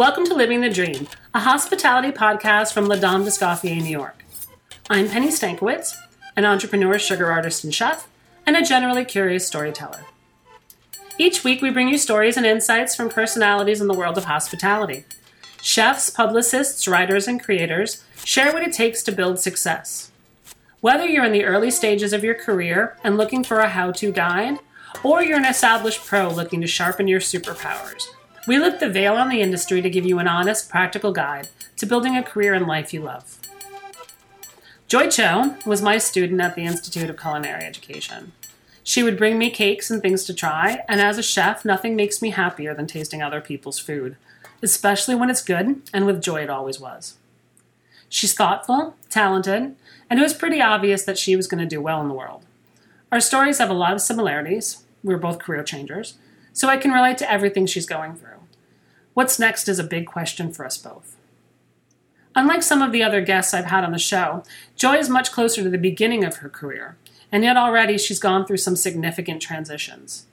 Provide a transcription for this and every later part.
Welcome to Living the Dream, a hospitality podcast from Les Dames d'Escoffier, New York. I'm Penny Stankiewicz, an entrepreneur, sugar artist, and chef, and a generally curious storyteller. Each week, we bring you stories and insights from personalities in the world of hospitality. Chefs, publicists, writers, and creators share what it takes to build success. Whether you're in the early stages of your career and looking for a how to guide, or you're an established pro looking to sharpen your superpowers, we lift the veil on the industry to give you an honest, practical guide to building a career and life you love. Joy Cho was my student at the Institute of Culinary Education. She would bring me cakes and things to try, and as a chef, nothing makes me happier than tasting other people's food, especially when it's good, and with Joy it always was. She's thoughtful, talented, and it was pretty obvious that she was going to do well in the world. Our stories have a lot of similarities. We're both career changers, so I can relate to everything she's going through. What's next is a big question for us both. Unlike some of the other guests I've had on the show, Joy is much closer to the beginning of her career, and yet already she's gone through some significant transitions.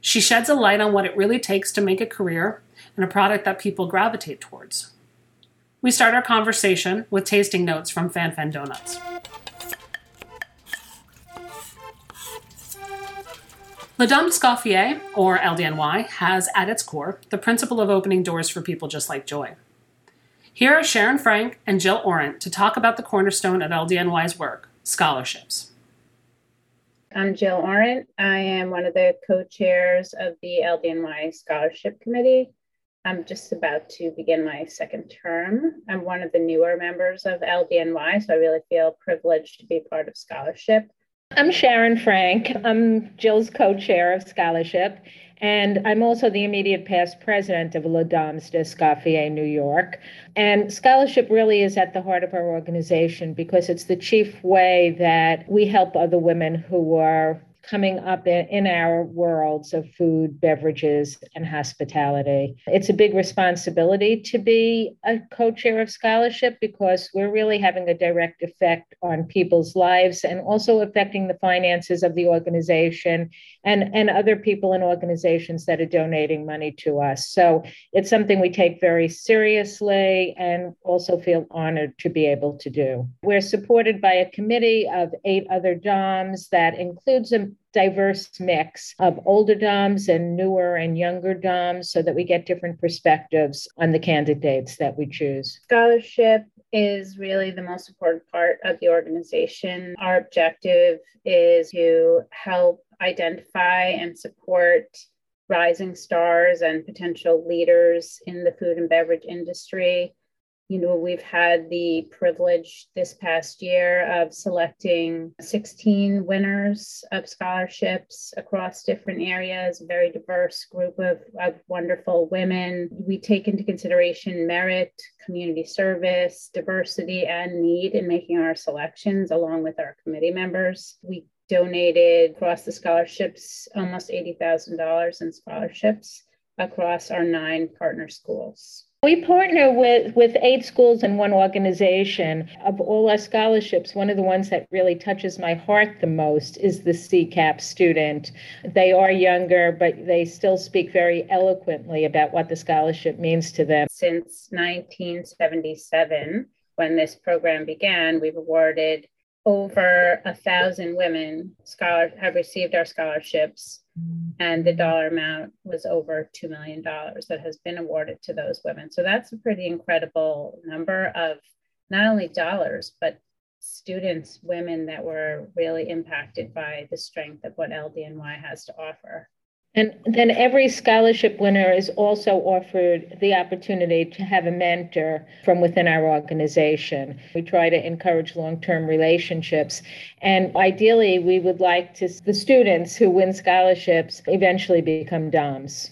She sheds a light on what it really takes to make a career and a product that people gravitate towards. We start our conversation with tasting notes from Fan Fan Donuts. Les Dames d'Escoffier, or LDNY, has at its core the principle of opening doors for people just like Joy. Here are Sharon Frank and Jill Orant to talk about the cornerstone of LDNY's work scholarships. I'm Jill Orant. I am one of the co chairs of the LDNY Scholarship Committee. I'm just about to begin my second term. I'm one of the newer members of LDNY, so I really feel privileged to be part of scholarship. I'm Sharon Frank. I'm Jill's co chair of scholarship, and I'm also the immediate past president of Les Dames d'Escoffier, New York. And scholarship really is at the heart of our organization because it's the chief way that we help other women who are coming up in, our worlds of food, beverages, and hospitality. It's a big responsibility to be a co chair of scholarship because we're really having a direct effect on people's lives and also affecting the finances of the organization and, and other people and organizations that are donating money to us. So it's something we take very seriously and also feel honored to be able to do. We're supported by a committee of eight other Dames that includes a diverse mix of older Dames and newer and younger Dames so that we get different perspectives on the candidates that we choose. Scholarship is really the most important part of the organization. Our objective is to help identify and support rising stars and potential leaders in the food and beverage industry you know, we've had the privilege this past year of selecting 16 winners of scholarships across different areas, a very diverse group of, of wonderful women. We take into consideration merit, community service, diversity, and need in making our selections, along with our committee members. We donated across the scholarships almost $80,000 in scholarships across our nine partner schools. We partner with, with eight schools and one organization. Of all our scholarships, one of the ones that really touches my heart the most is the CCAP student. They are younger, but they still speak very eloquently about what the scholarship means to them. Since 1977, when this program began, we've awarded over a thousand women scholar have received our scholarships and the dollar amount was over $2 million that has been awarded to those women. So that's a pretty incredible number of not only dollars but students women that were really impacted by the strength of what ldny has to offer and then every scholarship winner is also offered the opportunity to have a mentor from within our organization. We try to encourage long term relationships. And ideally, we would like to the students who win scholarships eventually become Dames.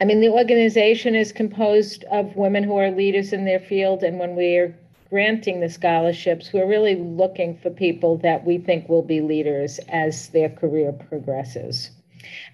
I mean, the organization is composed of women who are leaders in their field. And when we're granting the scholarships, we're really looking for people that we think will be leaders as their career progresses.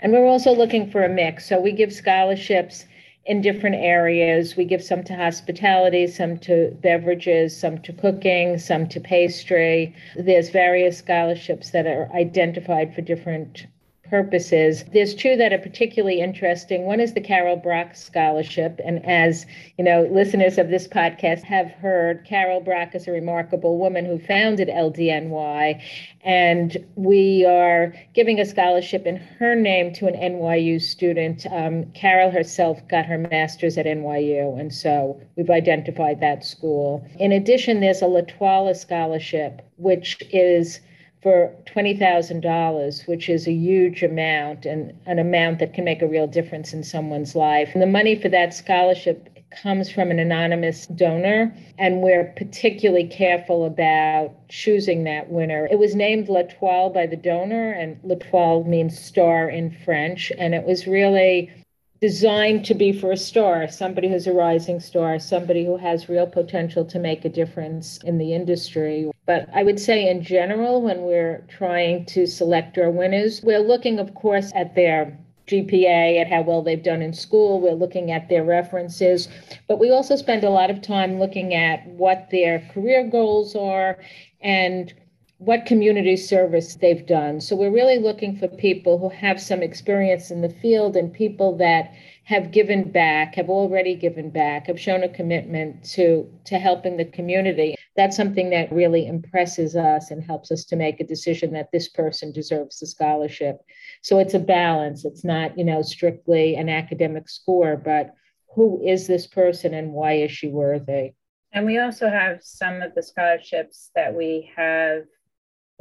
And we're also looking for a mix. So we give scholarships in different areas. We give some to hospitality, some to beverages, some to cooking, some to pastry. There's various scholarships that are identified for different purposes. There's two that are particularly interesting. One is the Carol Brock Scholarship. And as you know, listeners of this podcast have heard, Carol Brock is a remarkable woman who founded LDNY. And we are giving a scholarship in her name to an NYU student. Um, Carol herself got her master's at NYU. And so we've identified that school. In addition, there's a L'Etoile Scholarship, which is for $20,000, which is a huge amount and an amount that can make a real difference in someone's life. And the money for that scholarship comes from an anonymous donor, and we're particularly careful about choosing that winner. It was named L'Etoile by the donor, and L'Etoile means star in French, and it was really designed to be for a star, somebody who's a rising star, somebody who has real potential to make a difference in the industry. But I would say, in general, when we're trying to select our winners, we're looking, of course, at their GPA, at how well they've done in school. We're looking at their references, but we also spend a lot of time looking at what their career goals are and what community service they've done. So we're really looking for people who have some experience in the field and people that have given back, have already given back, have shown a commitment to to helping the community. That's something that really impresses us and helps us to make a decision that this person deserves the scholarship. So it's a balance. It's not, you know, strictly an academic score, but who is this person and why is she worthy? And we also have some of the scholarships that we have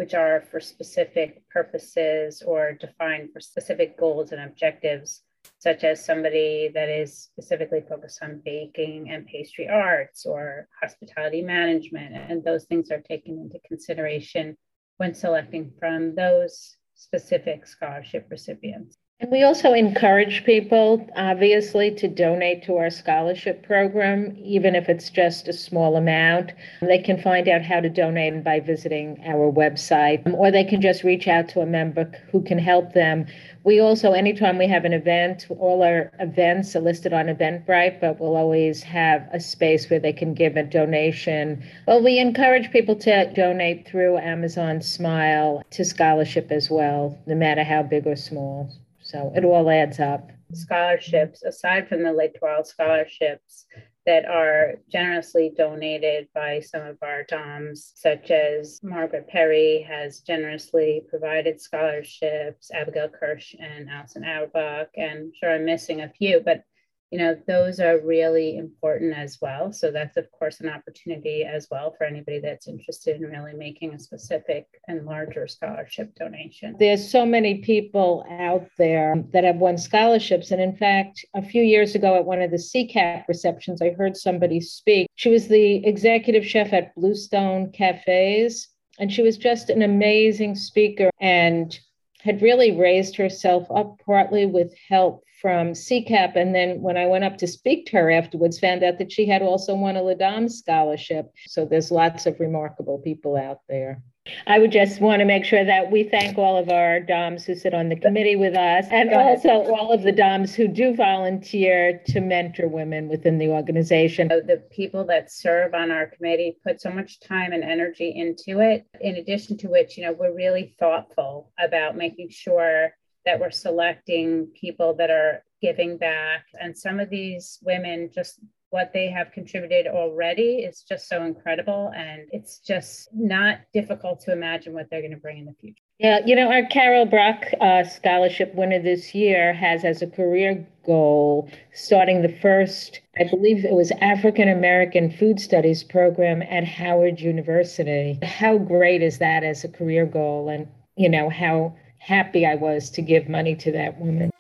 which are for specific purposes or defined for specific goals and objectives, such as somebody that is specifically focused on baking and pastry arts or hospitality management. And those things are taken into consideration when selecting from those specific scholarship recipients. And we also encourage people, obviously, to donate to our scholarship program, even if it's just a small amount. They can find out how to donate by visiting our website, or they can just reach out to a member who can help them. We also, anytime we have an event, all our events are listed on Eventbrite, but we'll always have a space where they can give a donation. Well, we encourage people to donate through Amazon Smile to scholarship as well, no matter how big or small. So it all adds up. Scholarships, aside from the L'Etoile scholarships that are generously donated by some of our Dames, such as Margaret Perry has generously provided scholarships, Abigail Kirsch and Alison Auerbach, and I'm sure I'm missing a few, but you know, those are really important as well. So that's, of course, an opportunity as well for anybody that's interested in really making a specific and larger scholarship donation. There's so many people out there that have won scholarships. And in fact, a few years ago at one of the CCAP receptions, I heard somebody speak. She was the executive chef at Bluestone Cafes, and she was just an amazing speaker and had really raised herself up partly with help from CCAP. And then when I went up to speak to her afterwards, found out that she had also won a LADAM scholarship. So there's lots of remarkable people out there. I would just want to make sure that we thank all of our Dames who sit on the committee with us and also all of the Dames who do volunteer to mentor women within the organization. The people that serve on our committee put so much time and energy into it. In addition to which, you know, we're really thoughtful about making sure that we're selecting people that are giving back. And some of these women, just what they have contributed already is just so incredible. And it's just not difficult to imagine what they're going to bring in the future. Yeah, you know, our Carol Brock uh, scholarship winner this year has as a career goal starting the first, I believe it was African American Food Studies program at Howard University. How great is that as a career goal? And, you know, how happy I was to give money to that woman.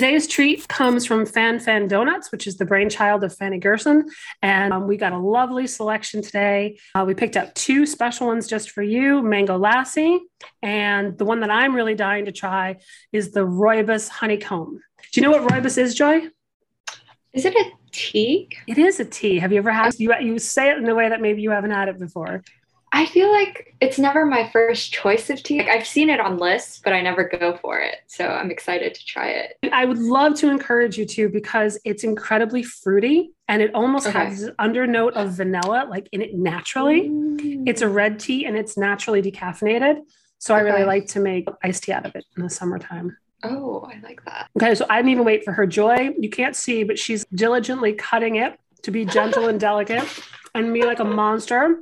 Today's treat comes from Fan Fan Donuts, which is the brainchild of Fany Gerson. And um, we got a lovely selection today. Uh, we picked up two special ones just for you Mango Lassi. And the one that I'm really dying to try is the Rooibos Honeycomb. Do you know what Rooibos is, Joy? Is it a tea? It is a tea. Have you ever had you you say it in a way that maybe you haven't had it before? I feel like it's never my first choice of tea. Like I've seen it on lists, but I never go for it. So I'm excited to try it. I would love to encourage you to because it's incredibly fruity and it almost okay. has this undernote of vanilla like in it naturally. Mm. It's a red tea and it's naturally decaffeinated. So okay. I really like to make iced tea out of it in the summertime. Oh, I like that. Okay, so I didn't even wait for her joy. You can't see, but she's diligently cutting it to be gentle and delicate and me like a monster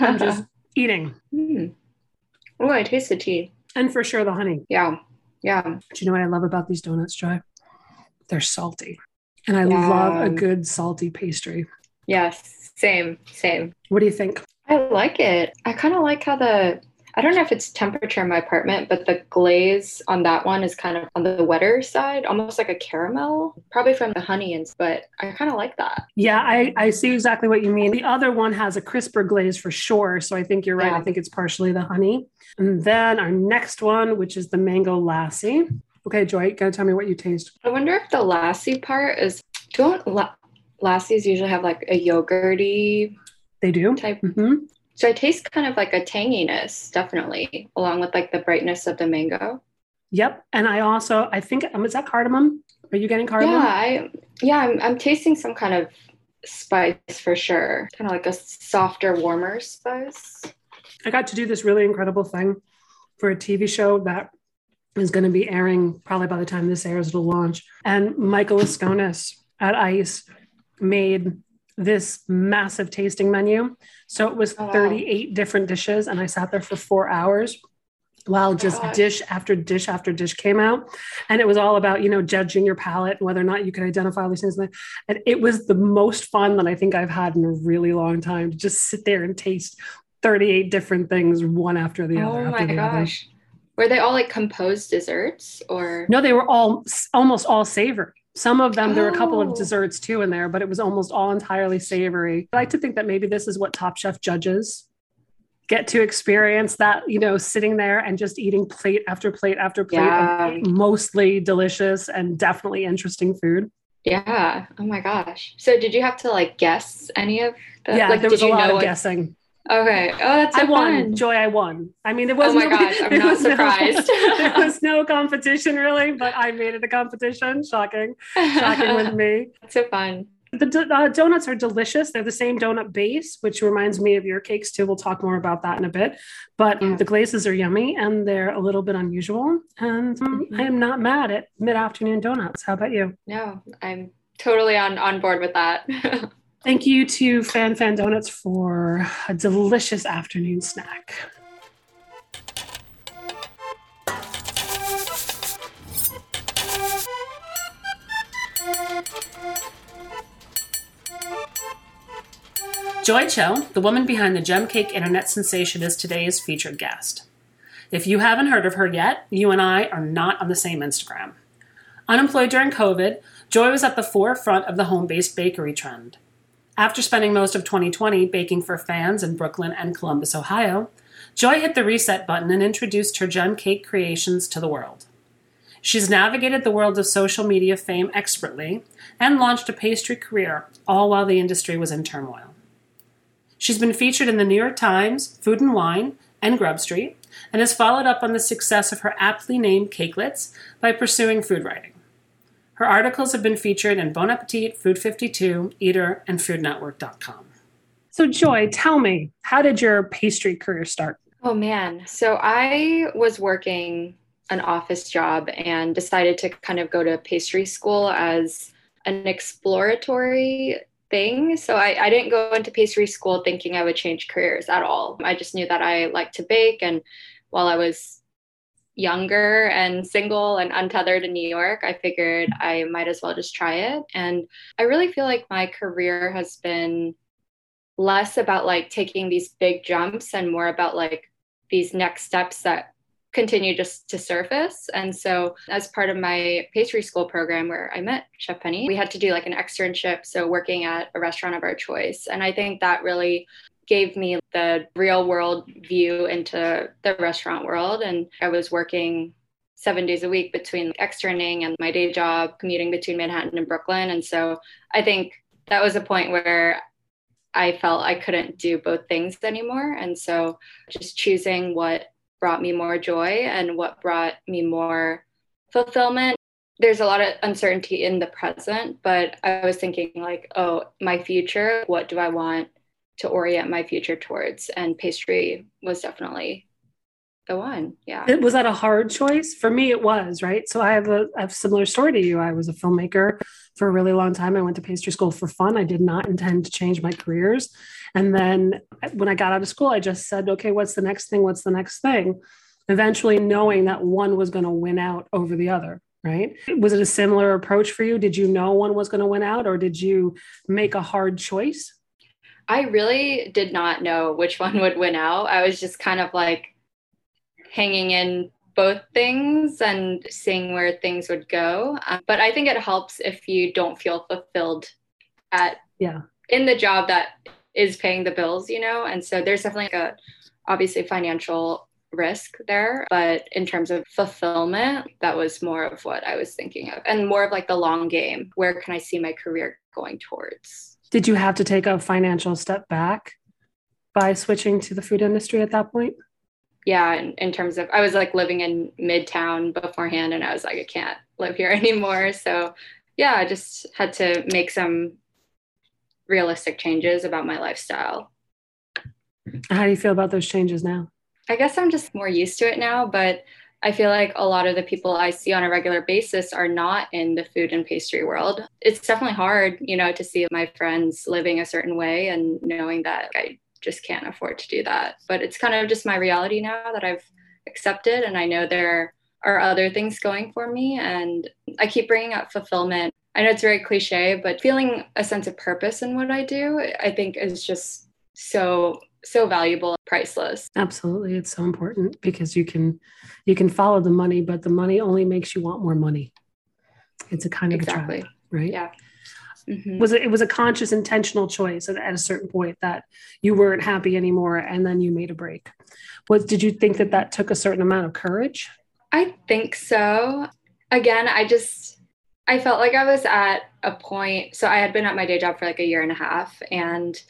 I'm just eating. Mm. Oh, I taste the tea. And for sure the honey. Yeah. Yeah. Do you know what I love about these donuts, Joy? They're salty. And I yeah. love a good salty pastry. Yes. Same. Same. What do you think? I like it. I kind of like how the I don't know if it's temperature in my apartment, but the glaze on that one is kind of on the wetter side, almost like a caramel, probably from the honey. And but I kind of like that. Yeah, I, I see exactly what you mean. The other one has a crisper glaze for sure. So I think you're right. Yeah. I think it's partially the honey. And then our next one, which is the mango lassi. Okay, Joy, gotta tell me what you taste. I wonder if the lassi part is don't la- lassies usually have like a yogurty they do type mm-hmm. So I taste kind of like a tanginess, definitely, along with like the brightness of the mango. Yep. And I also, I think, um, is that cardamom? Are you getting cardamom? Yeah, I, yeah, I'm, I'm tasting some kind of spice for sure. Kind of like a softer, warmer spice. I got to do this really incredible thing for a TV show that is going to be airing probably by the time this airs, it'll launch. And Michael Laiskonis at ICE made this massive tasting menu. So it was oh, 38 different dishes, and I sat there for four hours while just God. dish after dish after dish came out. And it was all about, you know, judging your palate and whether or not you could identify all these things. And it was the most fun that I think I've had in a really long time to just sit there and taste 38 different things one after the other. Oh my gosh. Other. Were they all like composed desserts or? No, they were all almost all savory. Some of them, there were a couple of oh. desserts too in there, but it was almost all entirely savory. I like to think that maybe this is what Top Chef judges get to experience that, you know, sitting there and just eating plate after plate after plate yeah. of mostly delicious and definitely interesting food. Yeah. Oh my gosh. So did you have to like guess any of the Yeah, like, there was a lot of what, guessing. Okay. Oh, that's so I won. Fun. Joy, I won. I mean, it was. Oh my no, gosh, I'm not surprised. No, there was no competition really, but I made it a competition. Shocking, shocking with me. so fun. The uh, donuts are delicious. They're the same donut base, which reminds me of your cakes too. We'll talk more about that in a bit. But yeah. the glazes are yummy and they're a little bit unusual. And um, mm-hmm. I am not mad at mid-afternoon donuts. How about you? No, I'm totally on on board with that. Thank you to Fan Fan Donuts for a delicious afternoon snack. Joy Cho, the woman behind the gem cake internet sensation, is today's featured guest. If you haven't heard of her yet, you and I are not on the same Instagram. Unemployed during COVID, Joy was at the forefront of the home based bakery trend. After spending most of 2020 baking for fans in Brooklyn and Columbus, Ohio, Joy hit the reset button and introduced her gem cake creations to the world. She's navigated the world of social media fame expertly and launched a pastry career, all while the industry was in turmoil. She's been featured in the New York Times, Food and Wine, and Grub Street, and has followed up on the success of her aptly named Cakelets by pursuing food writing. Her articles have been featured in Bon Appetit, Food 52, Eater, and FoodNetwork.com. So, Joy, tell me, how did your pastry career start? Oh, man. So, I was working an office job and decided to kind of go to pastry school as an exploratory thing. So I, I, didn't go into pastry school thinking I would change careers at all. I just knew that I liked to bake. And while I was younger and single and untethered in New York, I figured I might as well just try it. And I really feel like my career has been less about like taking these big jumps and more about like these next steps that continue just to surface. And so, as part of my pastry school program where I met Chef Penny, we had to do like an externship. So, working at a restaurant of our choice. And I think that really gave me the real world view into the restaurant world. And I was working seven days a week between externing and my day job, commuting between Manhattan and Brooklyn. And so I think that was a point where I felt I couldn't do both things anymore. And so just choosing what brought me more joy and what brought me more fulfillment. There's a lot of uncertainty in the present, but I was thinking, like, oh, my future, what do I want to orient my future towards? And pastry was definitely the one. Yeah. Was that a hard choice? For me, it was, right? So I have have a similar story to you. I was a filmmaker for a really long time. I went to pastry school for fun. I did not intend to change my careers. And then when I got out of school, I just said, okay, what's the next thing? What's the next thing? Eventually knowing that one was going to win out over the other. Right. Was it a similar approach for you? Did you know one was going to win out or did you make a hard choice? I really did not know which one would win out. I was just kind of like, hanging in both things and seeing where things would go. Um, but I think it helps if you don't feel fulfilled at yeah in the job that is paying the bills, you know. And so there's definitely a obviously financial risk there, but in terms of fulfillment, that was more of what I was thinking of, and more of like the long game. Where can I see my career going towards? Did you have to take a financial step back by switching to the food industry at that point? yeah, in, in terms of, I was like living in Midtown beforehand and I was like, I can't live here anymore. So yeah, I just had to make some realistic changes about my lifestyle. How do you feel about those changes now? I guess I'm just more used to it now, but I feel like a lot of the people I see on a regular basis are not in the food and pastry world. It's definitely hard, you know, to see my friends living a certain way and knowing that I just can't afford to do that. But it's kind of just my reality now that I've accepted. And I know there are other things going for me. And I keep bringing up fulfillment. I know it's very cliche, but feeling a sense of purpose in what I do, I think is just so so valuable priceless absolutely it's so important because you can you can follow the money but the money only makes you want more money it's a kind of exactly. a trap right yeah Mm-hmm. Was it, it was a conscious, intentional choice at, at, a certain point that you weren't happy anymore, and then you made a break. Was did you think that that took a certain amount of courage? I think so. Again, I just I felt like I was at a point. So I had been at my day job for like a year and a half, and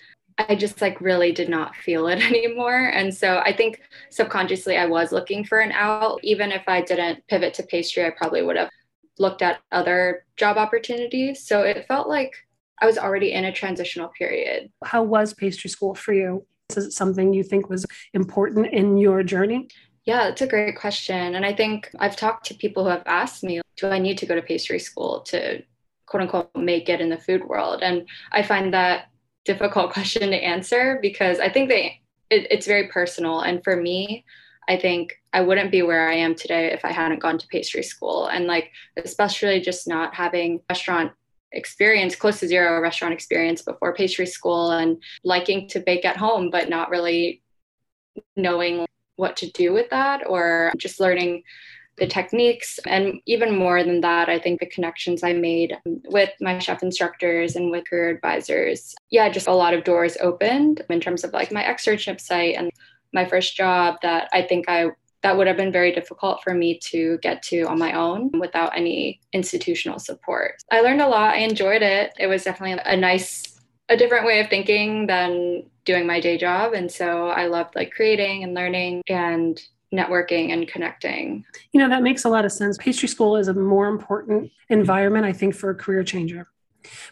I just like really did not feel it anymore. And so I think subconsciously I was looking for an out. Even if I didn't pivot to pastry, I probably would have looked at other job opportunities. So it felt like I was already in a transitional period. How was pastry school for you? Is it something you think was important in your journey? Yeah, it's a great question. And I think I've talked to people who have asked me, do I need to go to pastry school to quote unquote make it in the food world? And I find that difficult question to answer because I think they it, it's very personal. And for me, I think I wouldn't be where I am today if I hadn't gone to pastry school. And like, especially just not having restaurant experience, close to zero restaurant experience before pastry school and liking to bake at home, but not really knowing what to do with that or just learning the techniques. And even more than that, I think the connections I made with my chef instructors and with career advisors. Yeah, just a lot of doors opened in terms of like my externship site and my first job that I think I that would have been very difficult for me to get to on my own without any institutional support. I learned a lot. I enjoyed it. It was definitely a nice a different way of thinking than doing my day job and so I loved like creating and learning and networking and connecting. You know, that makes a lot of sense. Pastry school is a more important environment I think for a career changer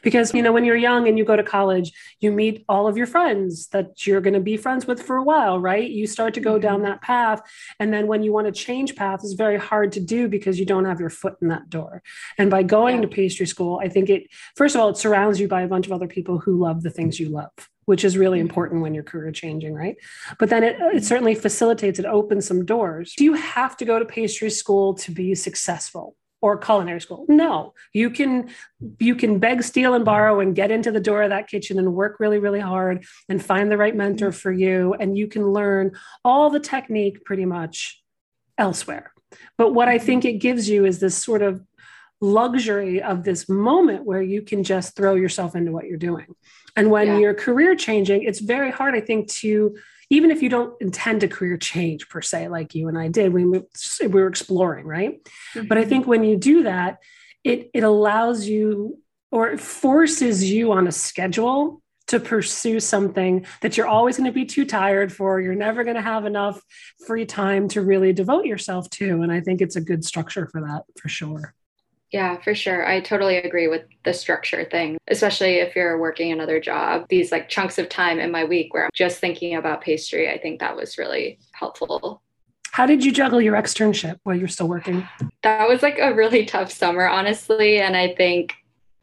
because you know when you're young and you go to college you meet all of your friends that you're going to be friends with for a while right you start to go down mm-hmm. that path and then when you want to change path it's very hard to do because you don't have your foot in that door and by going yeah. to pastry school i think it first of all it surrounds you by a bunch of other people who love the things you love which is really mm-hmm. important when you're career changing, right? But then it, it certainly facilitates, it opens some doors. Do you have to go to pastry school to be successful? Or culinary school. No, you can you can beg, steal, and borrow and get into the door of that kitchen and work really, really hard and find the right mentor for you. And you can learn all the technique pretty much elsewhere. But what I mm-hmm. think it gives you is this sort of luxury of this moment where you can just throw yourself into what you're doing. And when yeah. you're career changing, it's very hard, I think, to even if you don't intend a career change per se, like you and I did, we, we were exploring, right? Mm-hmm. But I think when you do that, it, it allows you or it forces you on a schedule to pursue something that you're always going to be too tired for. You're never going to have enough free time to really devote yourself to. And I think it's a good structure for that for sure. Yeah, for sure. I totally agree with the structure thing, especially if you're working another job. These like chunks of time in my week where I'm just thinking about pastry, I think that was really helpful. How did you juggle your externship while you're still working? That was like a really tough summer, honestly. And I think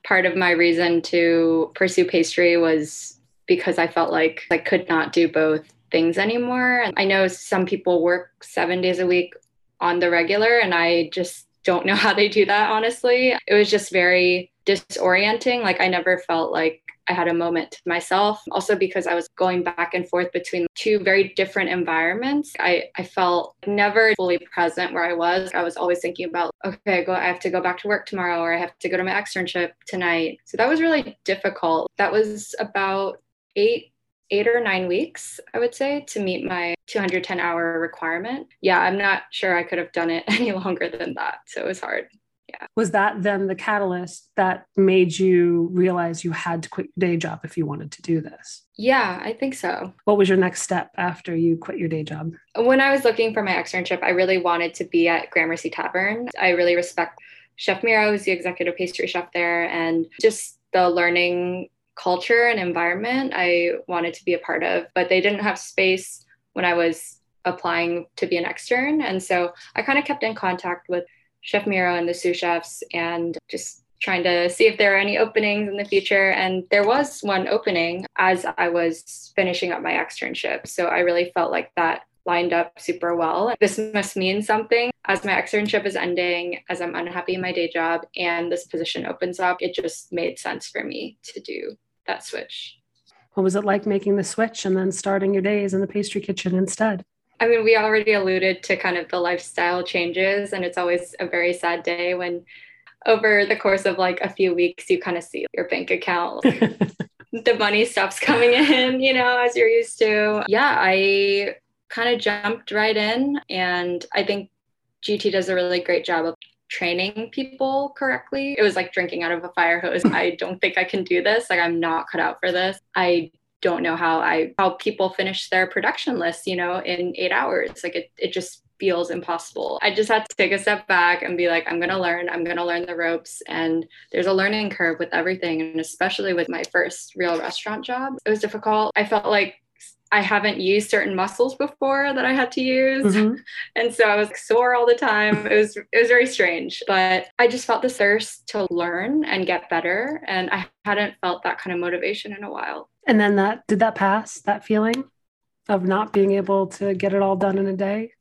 part of my reason to pursue pastry was because I felt like I could not do both things anymore. And I know some people work seven days a week on the regular, and I just don't know how they do that, honestly. It was just very disorienting. Like, I never felt like I had a moment to myself. Also, because I was going back and forth between two very different environments, I, I felt never fully present where I was. I was always thinking about, okay, I, go, I have to go back to work tomorrow, or I have to go to my externship tonight. So that was really difficult. That was about eight eight or nine weeks, I would say, to meet my 210 hour requirement. Yeah, I'm not sure I could have done it any longer than that. So it was hard. Yeah. Was that then the catalyst that made you realize you had to quit your day job if you wanted to do this? Yeah, I think so. What was your next step after you quit your day job? When I was looking for my externship, I really wanted to be at Gramercy Tavern. I really respect Chef Miro, who's the executive pastry chef there, and just the learning culture and environment I wanted to be a part of. But they didn't have space when I was applying to be an extern. And so I kind of kept in contact with Chef Miro and the sous chefs and just trying to see if there are any openings in the future. And there was one opening as I was finishing up my externship. So I really felt like that lined up super well. This must mean something. As my externship is ending, as I'm unhappy in my day job, and this position opens up, it just made sense for me to do that switch. What was it like making the switch and then starting your days in the pastry kitchen instead? I mean, we already alluded to kind of the lifestyle changes, and it's always a very sad day when over the course of like a few weeks, you kind of see your bank account. the money stops coming in, you know, as you're used to. Yeah, I kind of jumped right in, and I think GT does a really great job of training people correctly. It was like drinking out of a fire hose. I don't think I can do this. Like, I'm not cut out for this. I don't know how I how people finish their production list, you know, in eight hours. Like it it just feels impossible. I just had to take a step back and be like, I'm gonna learn, I'm gonna learn the ropes. And there's a learning curve with everything. And especially with my first real restaurant job, it was difficult. I felt like I haven't used certain muscles before that I had to use. Mm-hmm. And so I was sore all the time. It was it was very strange, but I just felt the thirst to learn and get better and I hadn't felt that kind of motivation in a while. And then that did that pass that feeling of not being able to get it all done in a day?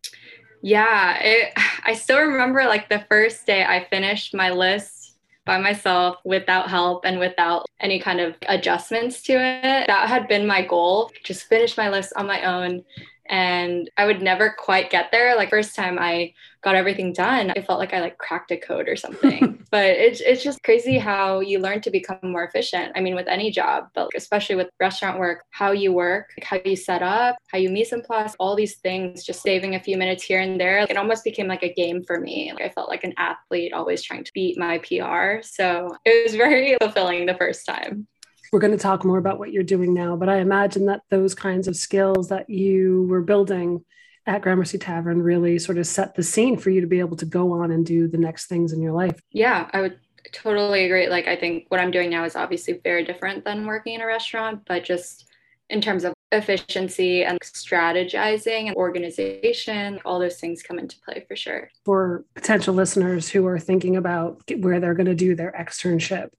Yeah, it, I still remember like the first day I finished my list by myself without help and without any kind of adjustments to it. That had been my goal, just finish my list on my own and I would never quite get there. Like first time I got everything done, I felt like I like cracked a code or something. but it's it's just crazy how you learn to become more efficient. I mean, with any job, but especially with restaurant work, how you work, how you set up, how you mise en place, all these things, just saving a few minutes here and there. It almost became like a game for me. Like I felt like an athlete, always trying to beat my PR. So it was very fulfilling the first time. We're going to talk more about what you're doing now, but I imagine that those kinds of skills that you were building at Gramercy Tavern really sort of set the scene for you to be able to go on and do the next things in your life. Yeah, I would totally agree. Like, I think what I'm doing now is obviously very different than working in a restaurant, but just in terms of efficiency and strategizing and organization, all those things come into play for sure. For potential listeners who are thinking about where they're going to do their externship,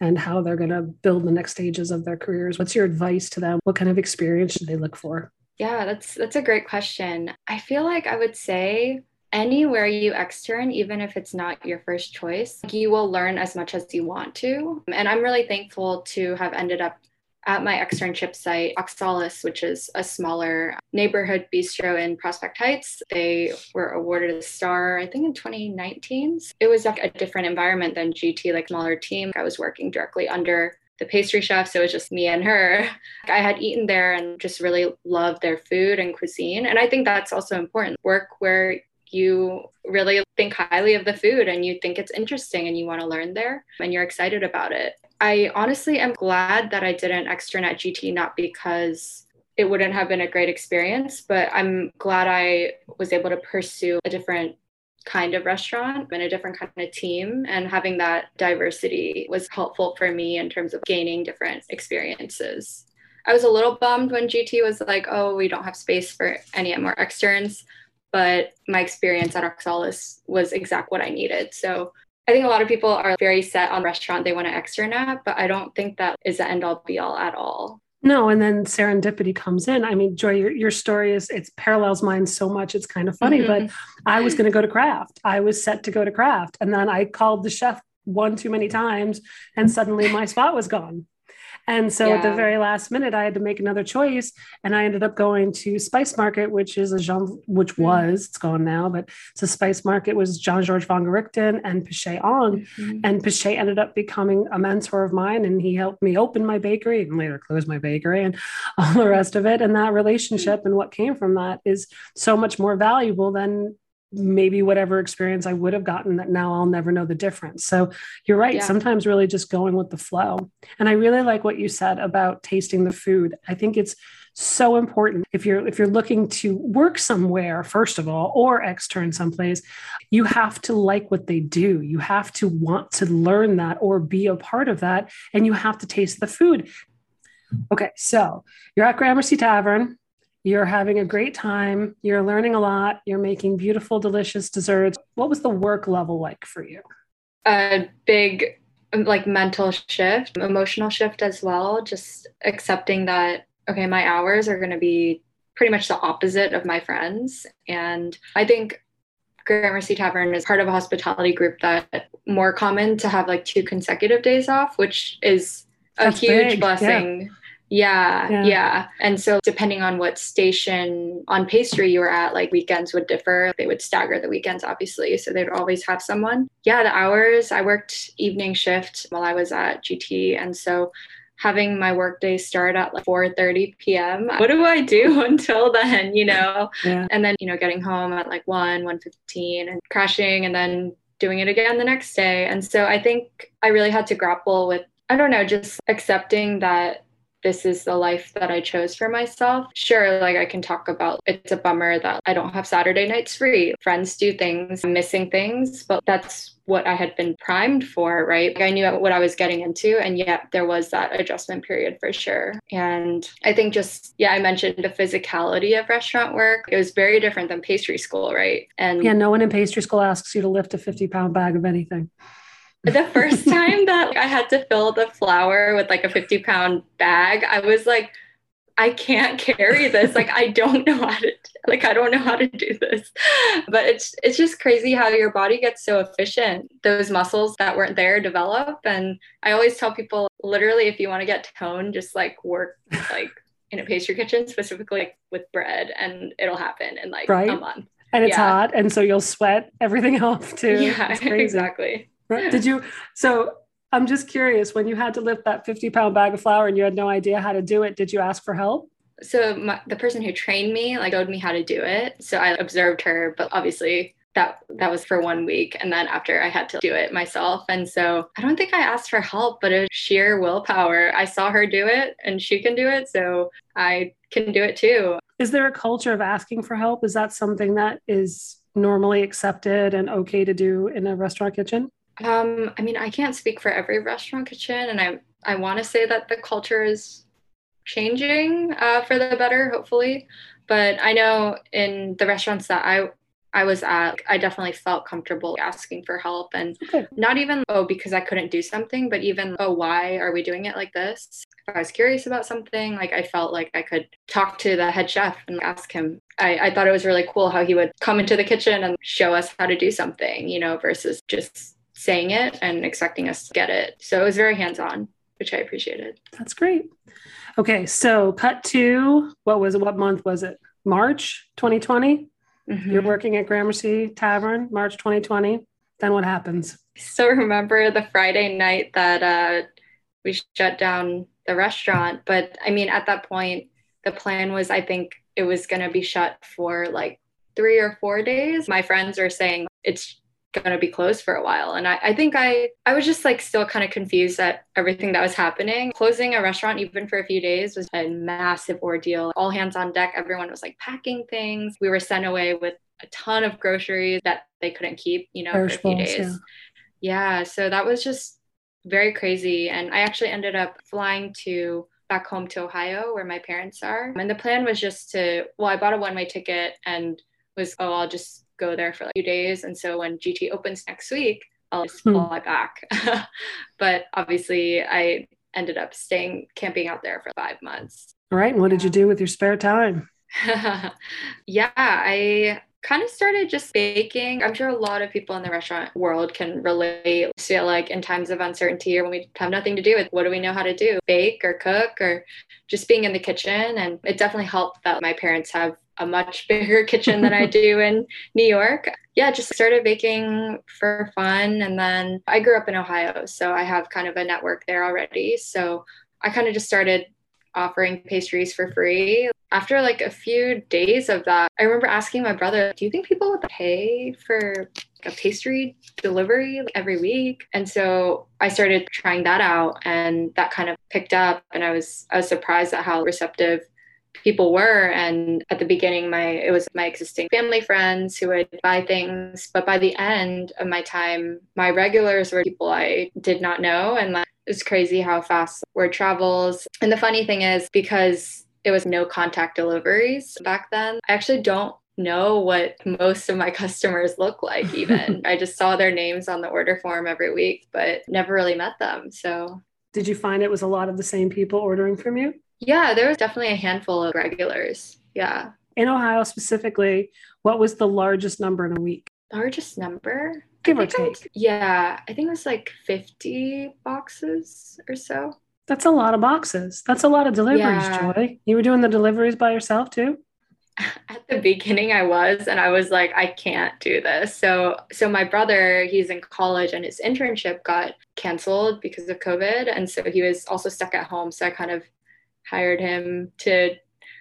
and how they're going to build the next stages of their careers. What's your advice to them? What kind of experience should they look for? Yeah, that's that's a great question. I feel like I would say anywhere you extern, even if it's not your first choice, you will learn as much as you want to. And I'm really thankful to have ended up at my externship site, Oxalis, which is a smaller neighborhood bistro in Prospect Heights. They were awarded a star, I think in 2019. It was like a different environment than GT, like smaller team. I was working directly under the pastry chef, so it was just me and her. I had eaten there and just really loved their food and cuisine. And I think that's also important. Work where you really think highly of the food and you think it's interesting and you want to learn there and you're excited about it. I honestly am glad that I didn't extern at GT, not because it wouldn't have been a great experience, but I'm glad I was able to pursue a different kind of restaurant and a different kind of team. And having that diversity was helpful for me in terms of gaining different experiences. I was a little bummed when GT was like, oh, we don't have space for any more externs. But my experience at Oxalis was exact what I needed. So I think a lot of people are very set on restaurant they want to extern at, but I don't think that is the end all be all at all. No, and then serendipity comes in. I mean, Joy, your, your story is it parallels mine so much. It's kind of funny, mm-hmm. but I was going to go to craft. I was set to go to craft, and then I called the chef one too many times, and suddenly my spot was gone. And so yeah. at the very last minute, I had to make another choice, and I ended up going to Spice Market, which is a Jean, which mm-hmm. was it's gone now, but it's a Spice Market was Jean Georges Vongerichten and Pichet Ong, mm-hmm. and Pichet ended up becoming a mentor of mine, and he helped me open my bakery and later close my bakery and all the rest of it. And that relationship and what came from that is so much more valuable than maybe whatever experience I would have gotten that now I'll never know the difference. So you're right. Yeah. Sometimes really just going with the flow. And I really like what you said about tasting the food. I think it's so important if you're if you're looking to work somewhere first of all or extern someplace you have to like what they do you have to want to learn that or be a part of that and you have to taste the food okay so you're at gramercy tavern you're having a great time. You're learning a lot. You're making beautiful, delicious desserts. What was the work level like for you? A big, like, mental shift, emotional shift as well. Just accepting that, okay, my hours are going to be pretty much the opposite of my friends. And I think Gramercy Tavern is part of a hospitality group that more common to have like two consecutive days off, which is a That's huge big. blessing. Yeah yeah, yeah, yeah. And so depending on what station on pastry you were at, like weekends would differ. They would stagger the weekends, obviously. So they'd always have someone. Yeah, the hours, I worked evening shift while I was at GT. And so having my workday start at like 4:30 p.m. What do I do until then, you know? Yeah. And then, you know, getting home at like 1, 1:15 and crashing and then doing it again the next day. And so I think I really had to grapple with I don't know, just accepting that this is the life that I chose for myself. Sure, like I can talk about it's a bummer that I don't have Saturday nights free. Friends do things, I'm missing things, but that's what I had been primed for, right? Like I knew what I was getting into, and yet there was that adjustment period for sure. And I think just, yeah, I mentioned the physicality of restaurant work. It was very different than pastry school, right? And yeah, no one in pastry school asks you to lift a 50 pound bag of anything the first time that I had to fill the flour with like a 50 pound bag, I was like, I can't carry this. Like I don't know how to like I don't know how to do this. But it's it's just crazy how your body gets so efficient. Those muscles that weren't there develop and I always tell people literally if you want to get tone just like work like in a pastry kitchen specifically like, with bread and it'll happen in like right? a month. And it's yeah. hot and so you'll sweat everything off too. Yeah, exactly. Did you? So I'm just curious when you had to lift that 50 pound bag of flour and you had no idea how to do it, did you ask for help? So my, the person who trained me like showed me how to do it. So I observed her, but obviously that that was for one week and then after I had to do it myself. And so I don't think I asked for help, but it was sheer willpower. I saw her do it and she can do it, so I can do it too. Is there a culture of asking for help? Is that something that is normally accepted and okay to do in a restaurant kitchen? Um, I mean, I can't speak for every restaurant kitchen, and I I want to say that the culture is changing uh, for the better, hopefully. But I know in the restaurants that I I was at, I definitely felt comfortable asking for help, and okay. not even oh because I couldn't do something, but even oh why are we doing it like this? If I was curious about something, like I felt like I could talk to the head chef and ask him. I, I thought it was really cool how he would come into the kitchen and show us how to do something, you know, versus just saying it and expecting us to get it. So it was very hands on, which I appreciated. That's great. Okay, so cut to what was it? What month was it? March 2020. Mm-hmm. You're working at Gramercy Tavern, March 2020. Then what happens? So remember the Friday night that uh, we shut down the restaurant. But I mean, at that point, the plan was I think it was going to be shut for like three or four days. My friends are saying it's going to be closed for a while. And I, I think I, I was just like still kind of confused at everything that was happening. Closing a restaurant, even for a few days, was a massive ordeal. All hands on deck. Everyone was like packing things. We were sent away with a ton of groceries that they couldn't keep, you know, for a few days. Yeah. yeah. So that was just very crazy. And I actually ended up flying to back home to Ohio where my parents are. And the plan was just to, well, I bought a one way ticket and was, oh, I'll just go there for like a few days. And so when GT opens next week, I'll just hmm. fly back. but obviously, I ended up staying camping out there for five months. All right. And what did you do with your spare time? yeah, I kind of started just baking. I'm sure a lot of people in the restaurant world can relate to like in times of uncertainty or when we have nothing to do with what do we know how to do? Bake or cook or just being in the kitchen. And it definitely helped that my parents have a much bigger kitchen than I do in New York. Yeah, just started baking for fun. And then I grew up in Ohio, so I have kind of a network there already. So I kind of just started offering pastries for free. After like a few days of that, I remember asking my brother, Do you think people would pay for a pastry delivery every week? And so I started trying that out and that kind of picked up and I was I was surprised at how receptive people were and at the beginning my it was my existing family friends who would buy things but by the end of my time my regulars were people i did not know and like it's crazy how fast word travels. And the funny thing is, because it was no contact deliveries back then, I actually don't know what most of my customers look like, even. I just saw their names on the order form every week, but never really met them. So, did you find it was a lot of the same people ordering from you? Yeah, there was definitely a handful of regulars. Yeah. In Ohio specifically, what was the largest number in a week? Largest number? Give or take. Was, yeah, I think it was like 50 boxes or so. That's a lot of boxes. That's a lot of deliveries, yeah. Joy. You were doing the deliveries by yourself too? At the beginning I was and I was like I can't do this. So so my brother, he's in college and his internship got canceled because of COVID and so he was also stuck at home so I kind of hired him to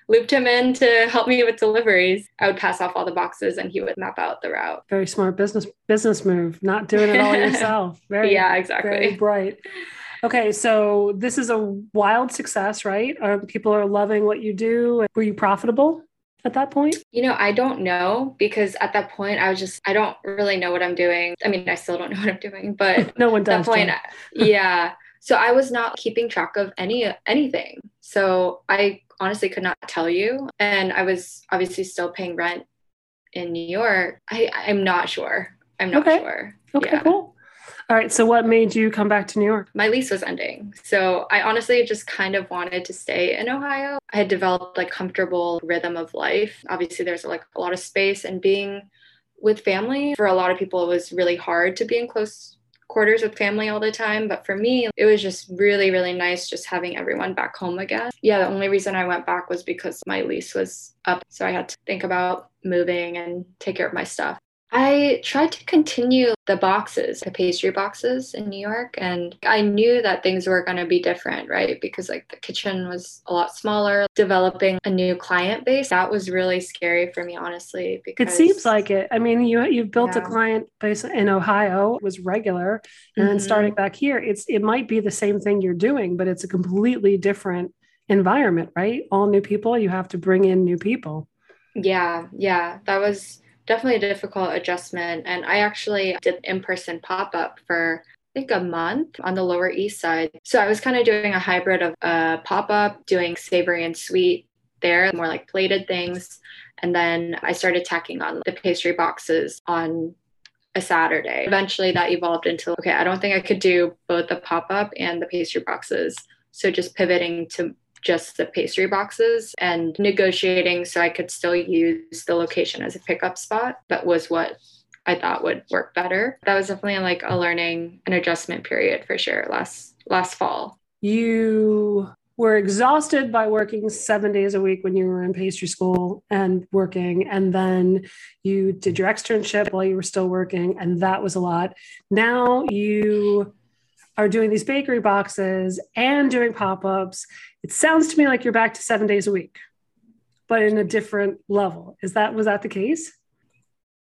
looped him in to help me with deliveries. I would pass off all the boxes and he would map out the route. Very smart business business move, not doing it all yourself. Very Yeah, exactly. Very bright. Okay, so this is a wild success, right? Are, people are loving what you do. Were you profitable at that point? You know, I don't know because at that point I was just I don't really know what I'm doing. I mean, I still don't know what I'm doing, but no one does. At that point, yeah. So I was not keeping track of any anything. So I honestly could not tell you. And I was obviously still paying rent in New York. I, I'm not sure. I'm not okay. sure. Okay, yeah. cool. All right. So, what made you come back to New York? My lease was ending. So, I honestly just kind of wanted to stay in Ohio. I had developed like comfortable rhythm of life. Obviously, there's like a lot of space and being with family for a lot of people it was really hard to be in close quarters with family all the time. But for me, it was just really, really nice just having everyone back home again. Yeah, the only reason I went back was because my lease was up. So I had to think about moving and take care of my stuff. I tried to continue the boxes, the pastry boxes in New York, and I knew that things were going to be different, right? Because like the kitchen was a lot smaller. Developing a new client base that was really scary for me, honestly. Because it seems like it. I mean, you you've built yeah. a client base in Ohio, it was regular, and mm-hmm. then starting back here, it's it might be the same thing you're doing, but it's a completely different environment, right? All new people, you have to bring in new people. Yeah, yeah, that was definitely a difficult adjustment. And I actually did in person pop up for I think a month on the Lower East Side. So I was kind of doing a hybrid of uh, a pop up, doing savory and sweet there, more like plated things. And then I started tacking on the pastry boxes on a Saturday. Eventually that evolved into okay, I don't think I could do both the pop up and the pastry boxes. So just pivoting to just the pastry boxes and negotiating so I could still use the location as a pickup spot. That was what I thought would work better. That was definitely like a learning and adjustment period for sure last last fall. You were exhausted by working seven days a week when you were in pastry school and working. And then you did your externship while you were still working. And that was a lot. Now you are doing these bakery boxes and doing pop ups, it sounds to me like you're back to seven days a week, but in a different level. Is that, was that the case?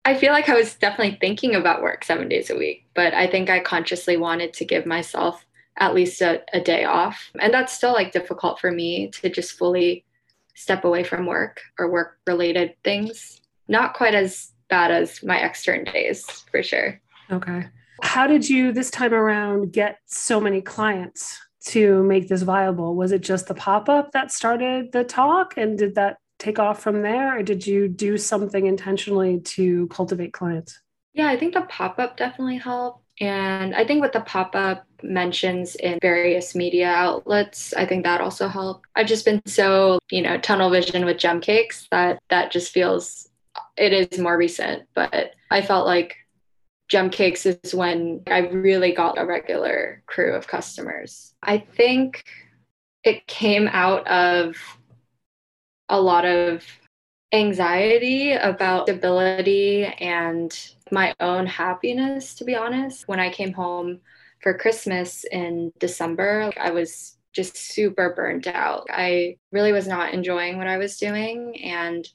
I feel like I was definitely thinking about work seven days a week, but I think I consciously wanted to give myself at least a, a day off. And that's still like difficult for me to just fully step away from work or work related things. Not quite as bad as my extern days, for sure. Okay. How did you this time around get so many clients to make this viable? Was it just the pop up that started the talk? And did that take off from there? Or did you do something intentionally to cultivate clients? Yeah, I think the pop up definitely helped. And I think with the pop up mentions in various media outlets, I think that also helped. I've just been so, you know, tunnel vision with gem cakes that that just feels it is more recent. But I felt like gem cakes is when I really got a regular crew of customers. I think it came out of a lot of anxiety about stability and my own happiness, to be honest. When I came home for Christmas in December, I was just super burnt out. I really was not enjoying what I was doing. And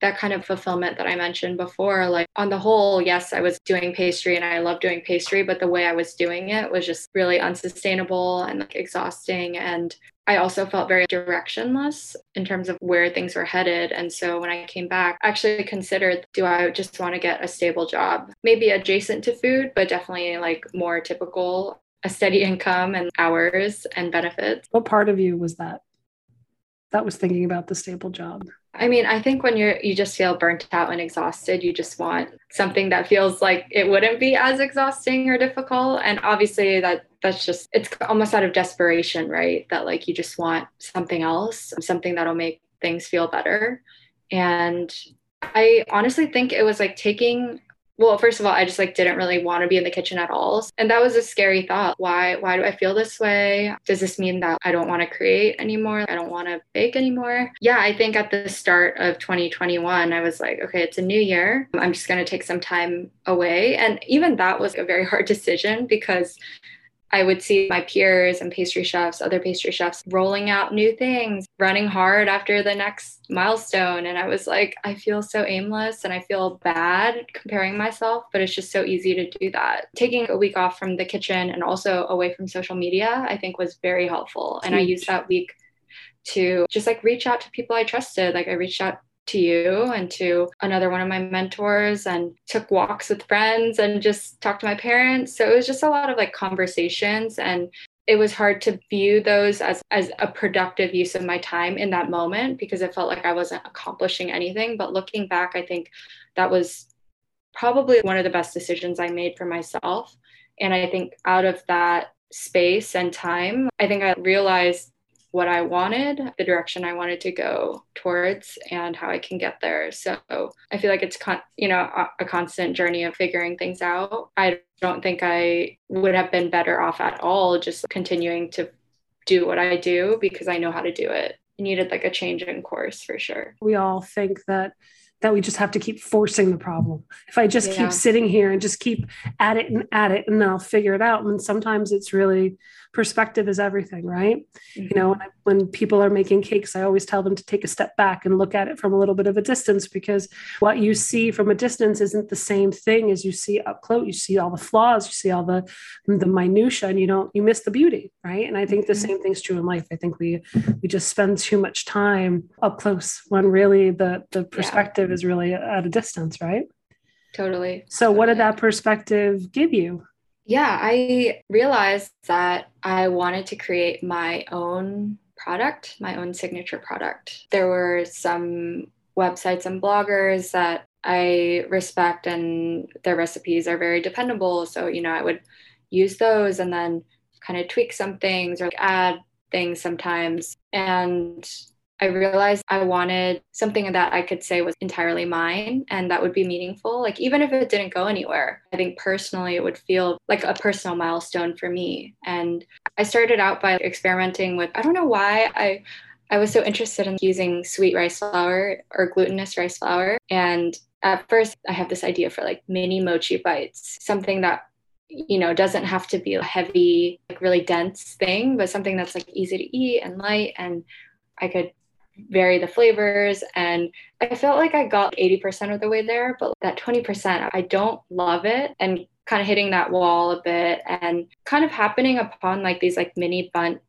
that kind of fulfillment that I mentioned before, like on the whole, yes, I was doing pastry and I love doing pastry, but the way I was doing it was just really unsustainable and like exhausting. And I also felt very directionless in terms of where things were headed. And so when I came back, I actually considered do I just want to get a stable job, maybe adjacent to food, but definitely like more typical, a steady income and hours and benefits. What part of you was that? That was thinking about the stable job. I mean, I think when you're you just feel burnt out and exhausted, you just want something that feels like it wouldn't be as exhausting or difficult. And obviously that that's just it's almost out of desperation, right? That like you just want something else, something that'll make things feel better. And I honestly think it was like taking well first of all i just like didn't really want to be in the kitchen at all. And that was a scary thought. Why why do i feel this way? Does this mean that i don't want to create anymore? I don't want to bake anymore? Yeah i think at the start of 2021 i was like okay it's a new year. I'm just going to take some time away. And even that was a very hard decision because I would see my peers and pastry chefs, other pastry chefs, rolling out new things, running hard after the next milestone. And I was like, I feel so aimless and I feel bad comparing myself, but it's just so easy to do that. Taking a week off from the kitchen and also away from social media, I think was very helpful. And I used that week to just like reach out to people I trusted. Like I reached out to you and to another one of my mentors and took walks with friends and just talked to my parents. So it was just a lot of like conversations and it was hard to view those as as a productive use of my time in that moment because it felt like I wasn't accomplishing anything. But looking back, I think that was probably one of the best decisions I made for myself. And I think out of that space and time, I think I realized what I wanted, the direction I wanted to go towards, and how I can get there. So I feel like it's con- you know a, a constant journey of figuring things out. I don't think I would have been better off at all just continuing to do what I do because I know how to do it. I needed like a change in course for sure. We all think that that we just have to keep forcing the problem. If I just yeah. keep sitting here and just keep at it and at it, and then I'll figure it out. And sometimes it's really perspective is everything, right? Mm-hmm. You know, when, I, when people are making cakes, I always tell them to take a step back and look at it from a little bit of a distance because what you see from a distance isn't the same thing as you see up close. You see all the flaws, you see all the the minutia, and you don't you miss the beauty, right? And I think the mm-hmm. same thing's true in life. I think we we just spend too much time up close when really the the perspective yeah. is really at a distance, right? Totally. So, totally. what did that perspective give you? Yeah, I realized that I wanted to create my own product, my own signature product. There were some websites and bloggers that I respect and their recipes are very dependable. So, you know, I would use those and then kind of tweak some things or add things sometimes. And I realized I wanted something that I could say was entirely mine and that would be meaningful. Like, even if it didn't go anywhere, I think personally it would feel like a personal milestone for me. And I started out by experimenting with, I don't know why I. I was so interested in using sweet rice flour or glutinous rice flour. And at first, I have this idea for like mini mochi bites, something that you know doesn't have to be a heavy like really dense thing but something that's like easy to eat and light and i could vary the flavors. And I felt like I got 80% of the way there, but that 20%, I don't love it. And kind of hitting that wall a bit and kind of happening upon like these like mini Bundt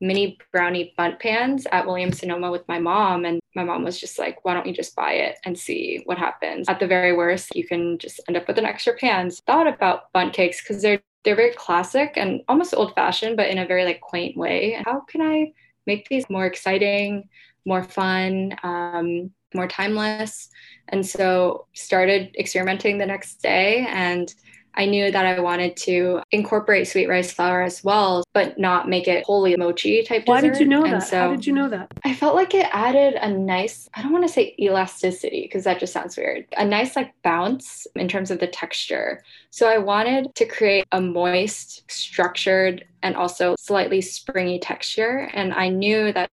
mini brownie Bundt pans at Williams Sonoma with my mom. And my mom was just like, why don't you just buy it and see what happens? At the very worst, you can just end up with an extra pan. Thought about Bundt cakes because they're they're very classic and almost old fashioned, but in a very like quaint way. How can I make these more exciting, more fun, um, more timeless? And so started experimenting the next day and I knew that I wanted to incorporate sweet rice flour as well, but not make it wholly mochi type. Why dessert. did you know and that? So How did you know that? I felt like it added a nice, I don't want to say elasticity because that just sounds weird, a nice like bounce in terms of the texture. So I wanted to create a moist, structured, and also slightly springy texture. And I knew that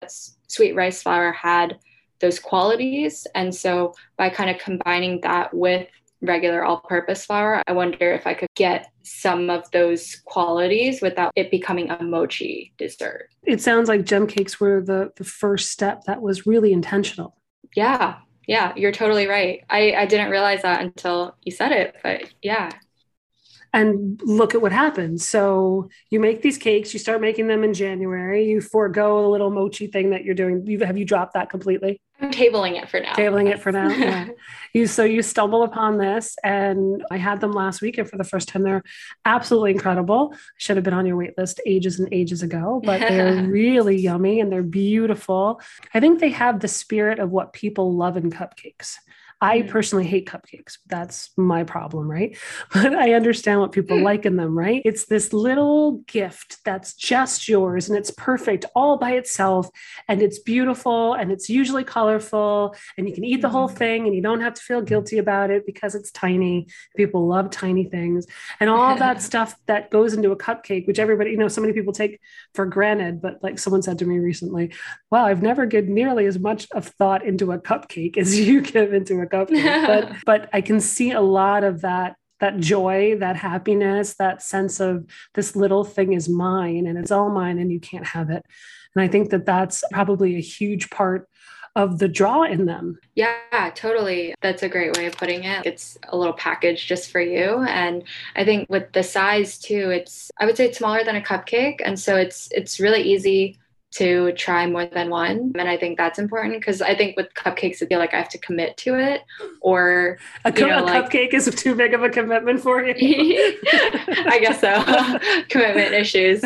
sweet rice flour had those qualities. And so by kind of combining that with regular all purpose flour. I wonder if I could get some of those qualities without it becoming a mochi dessert. It sounds like gem cakes were the, the first step that was really intentional. Yeah. Yeah, you're totally right. I, I didn't realize that until you said it, but yeah. And look at what happens. So you make these cakes, you start making them in January, you forego a little mochi thing that you're doing. You, have you dropped that completely? I'm tabling it for now. Tabling it for now. Yeah. you so you stumble upon this, and I had them last week, and for the first time, they're absolutely incredible. Should have been on your wait list ages and ages ago, but they're really yummy and they're beautiful. I think they have the spirit of what people love in cupcakes. I mm. personally hate cupcakes. That's my problem, right? But I understand what people mm. like in them, right? It's this little gift that's just yours and it's perfect all by itself and it's beautiful and it's usually colorful and you can eat the whole mm-hmm. thing and you don't have to feel guilty about it because it's tiny. People love tiny things and all that stuff that goes into a cupcake, which everybody, you know, so many people take for granted. But like someone said to me recently, wow, I've never given nearly as much of thought into a cupcake as you give into a cupcake. but but I can see a lot of that that joy, that happiness, that sense of this little thing is mine and it's all mine and you can't have it. And I think that that's probably a huge part of the draw in them. Yeah, totally. That's a great way of putting it. It's a little package just for you. And I think with the size too, it's I would say it's smaller than a cupcake. And so it's it's really easy to try more than one. And I think that's important because I think with cupcakes, I feel like I have to commit to it or a, you know, a like, cupcake is too big of a commitment for you. I guess so. commitment issues.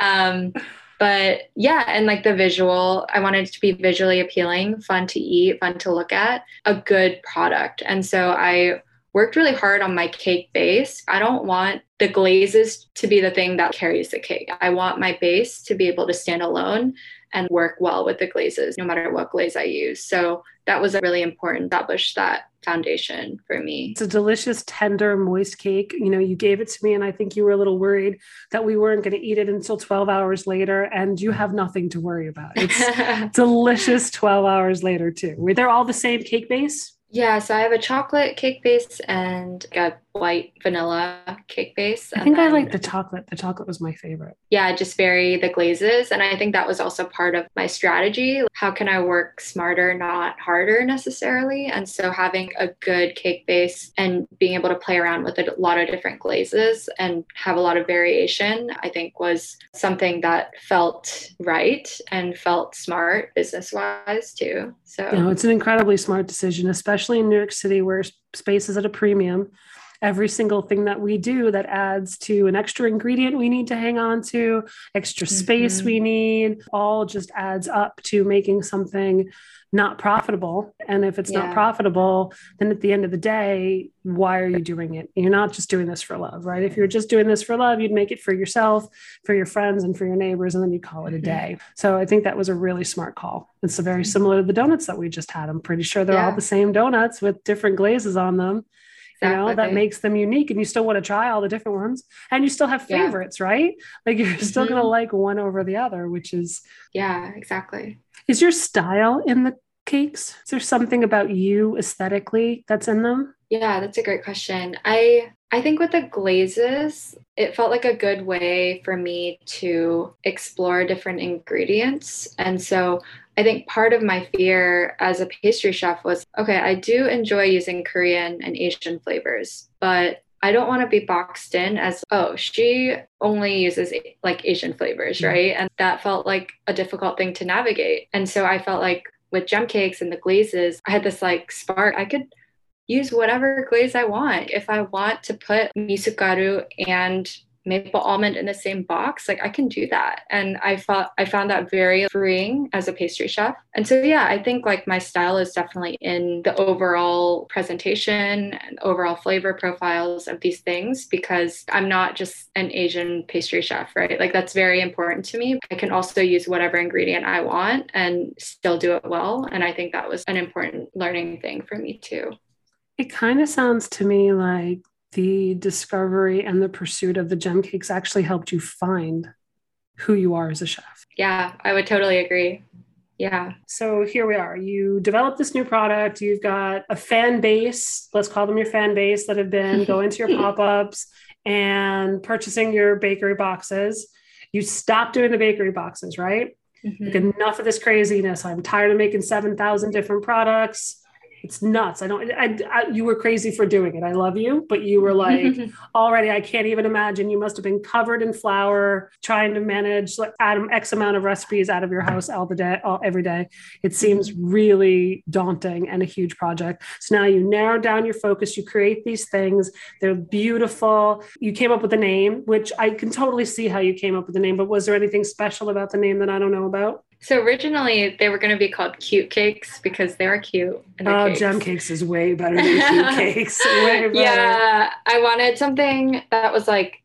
Um, but yeah, and like the visual, I wanted it to be visually appealing, fun to eat, fun to look at, a good product. And so I worked really hard on my cake base. I don't want the glazes to be the thing that carries the cake. I want my base to be able to stand alone and work well with the glazes, no matter what glaze I use. So that was really important to establish that foundation for me. It's a delicious, tender, moist cake. You know, you gave it to me, and I think you were a little worried that we weren't going to eat it until 12 hours later, and you have nothing to worry about. It's delicious 12 hours later, too. Were they all the same cake base? Yeah, so I have a chocolate cake base and a white vanilla cake base. I think then, I like the chocolate. The chocolate was my favorite. Yeah, just vary the glazes. And I think that was also part of my strategy. How can I work smarter, not harder necessarily? And so having a good cake base and being able to play around with a lot of different glazes and have a lot of variation, I think was something that felt right and felt smart business wise too. So, you know, it's an incredibly smart decision, especially in New York City where space is at a premium every single thing that we do that adds to an extra ingredient we need to hang on to, extra space mm-hmm. we need, all just adds up to making something not profitable. And if it's yeah. not profitable, then at the end of the day, why are you doing it? You're not just doing this for love, right? If you're just doing this for love, you'd make it for yourself, for your friends, and for your neighbors, and then you call it a mm-hmm. day. So I think that was a really smart call. It's very mm-hmm. similar to the donuts that we just had. I'm pretty sure they're yeah. all the same donuts with different glazes on them you know that makes them unique and you still want to try all the different ones and you still have favorites yeah. right like you're mm-hmm. still gonna like one over the other which is yeah exactly is your style in the cakes is there something about you aesthetically that's in them yeah that's a great question i I think with the glazes, it felt like a good way for me to explore different ingredients. And so I think part of my fear as a pastry chef was okay, I do enjoy using Korean and Asian flavors, but I don't want to be boxed in as, oh, she only uses like Asian flavors, mm. right? And that felt like a difficult thing to navigate. And so I felt like with gem cakes and the glazes, I had this like spark. I could use whatever glaze I want. If I want to put misugaru and maple almond in the same box like i can do that. And i felt i found that very freeing as a pastry chef. And so yeah i think like my style is definitely in the overall presentation and overall flavor profiles of these things because i'm not just an asian pastry chef right? Like that's very important to me. I can also use whatever ingredient i want and still do it well. And i think that was an important learning thing for me too. It kind of sounds to me like the discovery and the pursuit of the gem cakes actually helped you find who you are as a chef. Yeah, I would totally agree. Yeah. So here we are. You develop this new product. You've got a fan base, let's call them your fan base, that have been going to your pop ups and purchasing your bakery boxes. You stop doing the bakery boxes, right? Mm-hmm. Like enough of this craziness. I'm tired of making 7,000 different products it's nuts. I don't, I, I, you were crazy for doing it. I love you, but you were like already, I can't even imagine. You must have been covered in flour trying to manage like X amount of recipes out of your house all the day, all, every day. It seems really daunting and a huge project. So now you narrow down your focus, you create these things. They're beautiful. You came up with a name, which I can totally see how you came up with the name, but was there anything special about the name that I don't know about? So originally they were going to be called cute cakes because they were cute. And oh, cakes. gem cakes is way better than cute cakes. Yeah, I wanted something that was like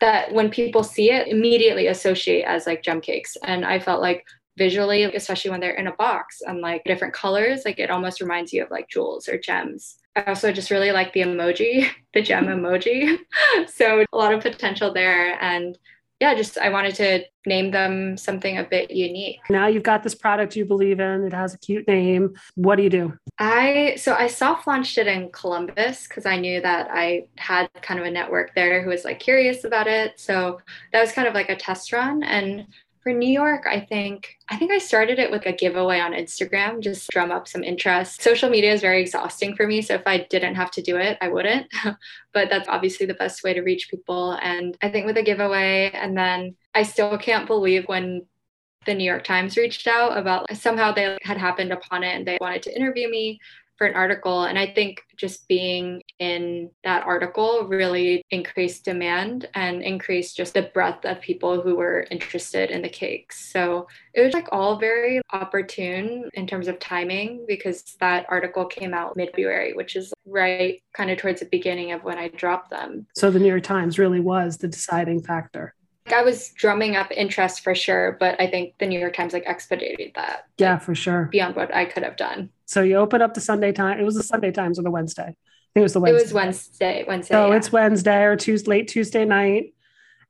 that when people see it immediately associate as like gem cakes, and I felt like visually, especially when they're in a box and like different colors, like it almost reminds you of like jewels or gems. I also just really like the emoji, the gem emoji. so a lot of potential there and yeah, just I wanted to name them something a bit unique. Now you've got this product you believe in. It has a cute name. What do you do? I so I soft launched it in Columbus because I knew that I had kind of a network there who was like curious about it. So that was kind of like a test run. And for New York, I think I think I started it with a giveaway on Instagram, just drum up some interest. Social media is very exhausting for me, so if I didn't have to do it, I wouldn't. but that's obviously the best way to reach people and I think with a giveaway and then I still can't believe when the New York Times reached out about somehow they had happened upon it and they wanted to interview me for an article. And I think just being in that article really increased demand and increased just the breadth of people who were interested in the cakes. So it was like all very opportune in terms of timing because that article came out mid February, which is right kind of towards the beginning of when I dropped them. So the New York Times really was the deciding factor. I was drumming up interest for sure, but I think the New York Times like expedited that. Yeah, like, for sure. Beyond what I could have done. So you open up the Sunday time. It was the Sunday Times or the Wednesday. I think it was the Wednesday. It was Wednesday. Wednesday. So yeah. it's Wednesday or Tuesday, late Tuesday night,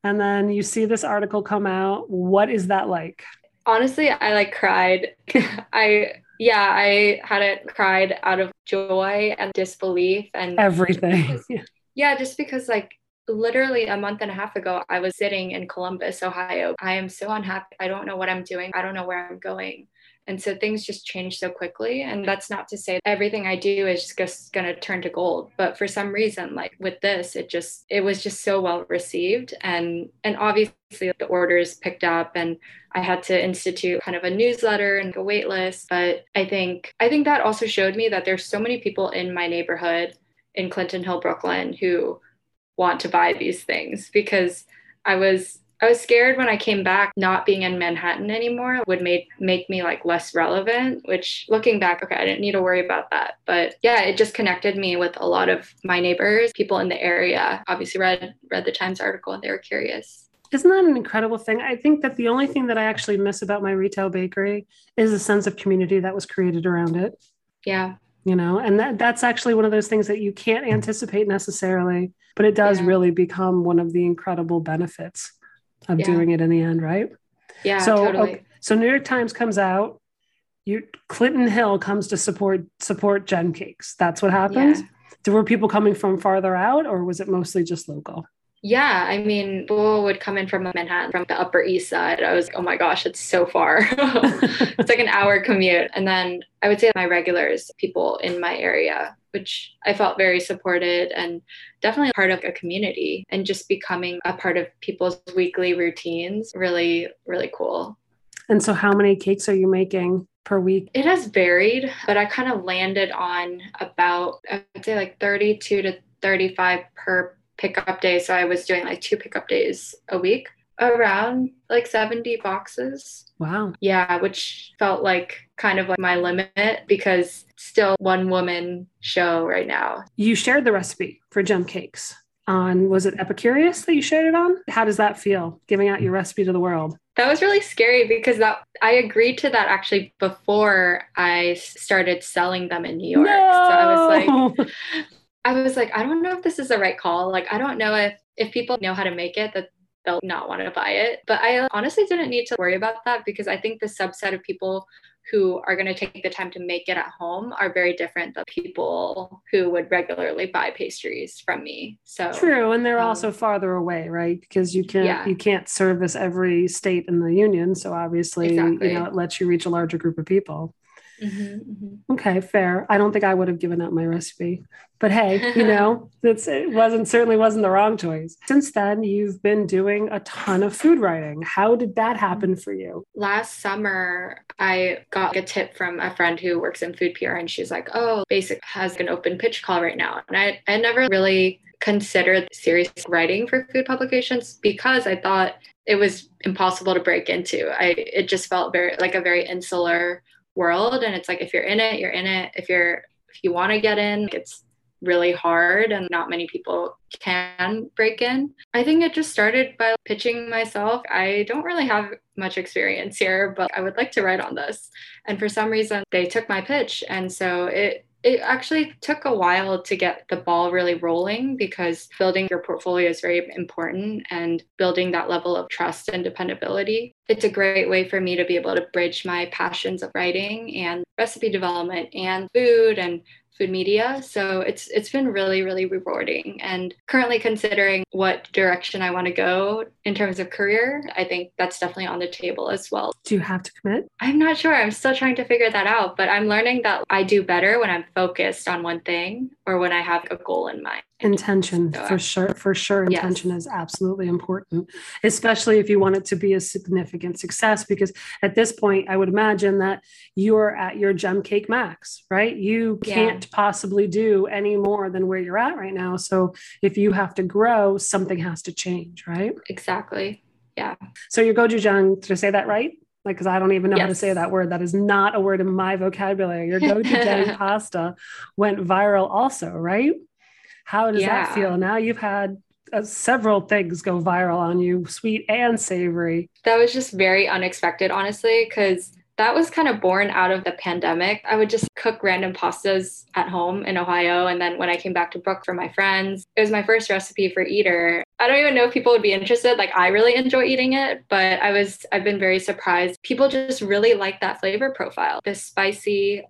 and then you see this article come out. What is that like? Honestly, I like cried. I yeah, I had it cried out of joy and disbelief and everything. yeah, just because like literally a month and a half ago, I was sitting in Columbus, Ohio. I am so unhappy. I don't know what I'm doing. I don't know where I'm going. And so things just change so quickly. And that's not to say everything I do is just going to turn to gold. But for some reason, like with this, it just, it was just so well received. And, and obviously the orders picked up and I had to institute kind of a newsletter and a wait list. But I think, I think that also showed me that there's so many people in my neighborhood in Clinton Hill, Brooklyn, who want to buy these things because I was I was scared when I came back not being in Manhattan anymore would make make me like less relevant, which looking back, okay, I didn't need to worry about that. But yeah, it just connected me with a lot of my neighbors, people in the area. Obviously read read the Times article and they were curious. Isn't that an incredible thing? I think that the only thing that I actually miss about my retail bakery is the sense of community that was created around it. Yeah you know and that that's actually one of those things that you can't mm-hmm. anticipate necessarily but it does yeah. really become one of the incredible benefits of yeah. doing it in the end right yeah so totally. okay, so new york times comes out you clinton hill comes to support support gem cakes that's what happens yeah. Were people coming from farther out or was it mostly just local? Yeah, I mean, people would come in from Manhattan, from the Upper East Side. I was, like, oh my gosh, it's so far. it's like an hour commute. And then I would say my regulars, people in my area, which I felt very supported and definitely part of a community and just becoming a part of people's weekly routines. Really, really cool. And so, how many cakes are you making per week? It has varied, but I kind of landed on about, I would say like 32 to 35 per pickup day. So I was doing like two pickup days a week, around like 70 boxes. Wow. Yeah, which felt like kind of like my limit because still one woman show right now. You shared the recipe for gem cakes on was it Epicurious that you shared it on? How does that feel giving out your recipe to the world? That was really scary because that I agreed to that actually before I started selling them in New York. No! So I was like I was like, I don't know if this is the right call. Like, I don't know if if people know how to make it that they'll not want to buy it. But I honestly didn't need to worry about that because I think the subset of people who are going to take the time to make it at home are very different than people who would regularly buy pastries from me. So true, and they're um, also farther away, right? Because you can't yeah. you can't service every state in the union, so obviously exactly. you know it lets you reach a larger group of people. Mm-hmm, mm-hmm. Okay, fair. I don't think I would have given up my recipe, but hey, you know, it wasn't certainly wasn't the wrong choice. Since then, you've been doing a ton of food writing. How did that happen for you? Last summer, I got a tip from a friend who works in food PR, and she's like, "Oh, Basic has an open pitch call right now," and I I never really considered serious writing for food publications because I thought it was impossible to break into. I it just felt very like a very insular world and it's like if you're in it you're in it if you're if you want to get in it's really hard and not many people can break in. I think it just started by pitching myself. I don't really have much experience here, but I would like to write on this. And for some reason, they took my pitch. And so it it actually took a while to get the ball really rolling because building your portfolio is very important and building that level of trust and dependability. It's a great way for me to be able to bridge my passions of writing and recipe development and food and food media. So it's it's been really really rewarding and currently considering what direction I want to go in terms of career. I think that's definitely on the table as well. Do you have to commit? I'm not sure. I'm still trying to figure that out, but I'm learning that I do better when I'm focused on one thing or when I have a goal in mind intention so, for sure for sure intention yes. is absolutely important especially if you want it to be a significant success because at this point i would imagine that you're at your gem cake max right you can't yeah. possibly do any more than where you're at right now so if you have to grow something has to change right exactly yeah so your gochujang did i say that right like because I don't even know yes. how to say that word. That is not a word in my vocabulary. Your gochujang pasta went viral also, right? How does yeah. that feel? Now you've had uh, several things go viral on you, sweet and savory. That was just very unexpected, honestly, because that was kind of born out of the pandemic. I would just cook random pastas at home in Ohio. And then when I came back to Brook for my friends, it was my first recipe for Eater. I don't even know if people would be interested. Like I really enjoy eating it, but I was, I've been very surprised. People just really like that flavor profile. This spicy,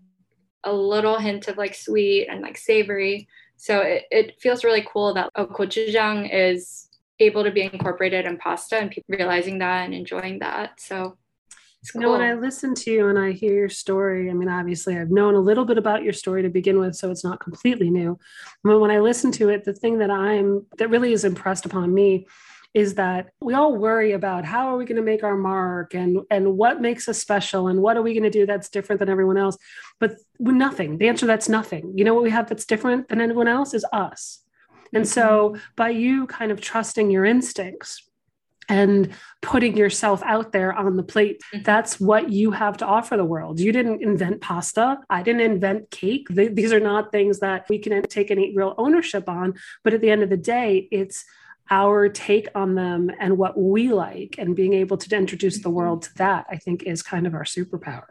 a little hint of like sweet and like savory. So it, it feels really cool that a gochujang is able to be incorporated in pasta and people realizing that and enjoying that. So it's cool. You know, when I listen to you and I hear your story, I mean, obviously I've known a little bit about your story to begin with, so it's not completely new. But when I listen to it, the thing that I'm that really is impressed upon me is that we all worry about how are we going to make our mark and and what makes us special and what are we going to do that's different than everyone else but nothing the answer that's nothing you know what we have that's different than anyone else is us and so by you kind of trusting your instincts and putting yourself out there on the plate. Mm-hmm. That's what you have to offer the world. You didn't invent pasta. I didn't invent cake. These are not things that we can take any real ownership on. But at the end of the day, it's our take on them and what we like and being able to introduce the mm-hmm. world to that i think is kind of our superpower.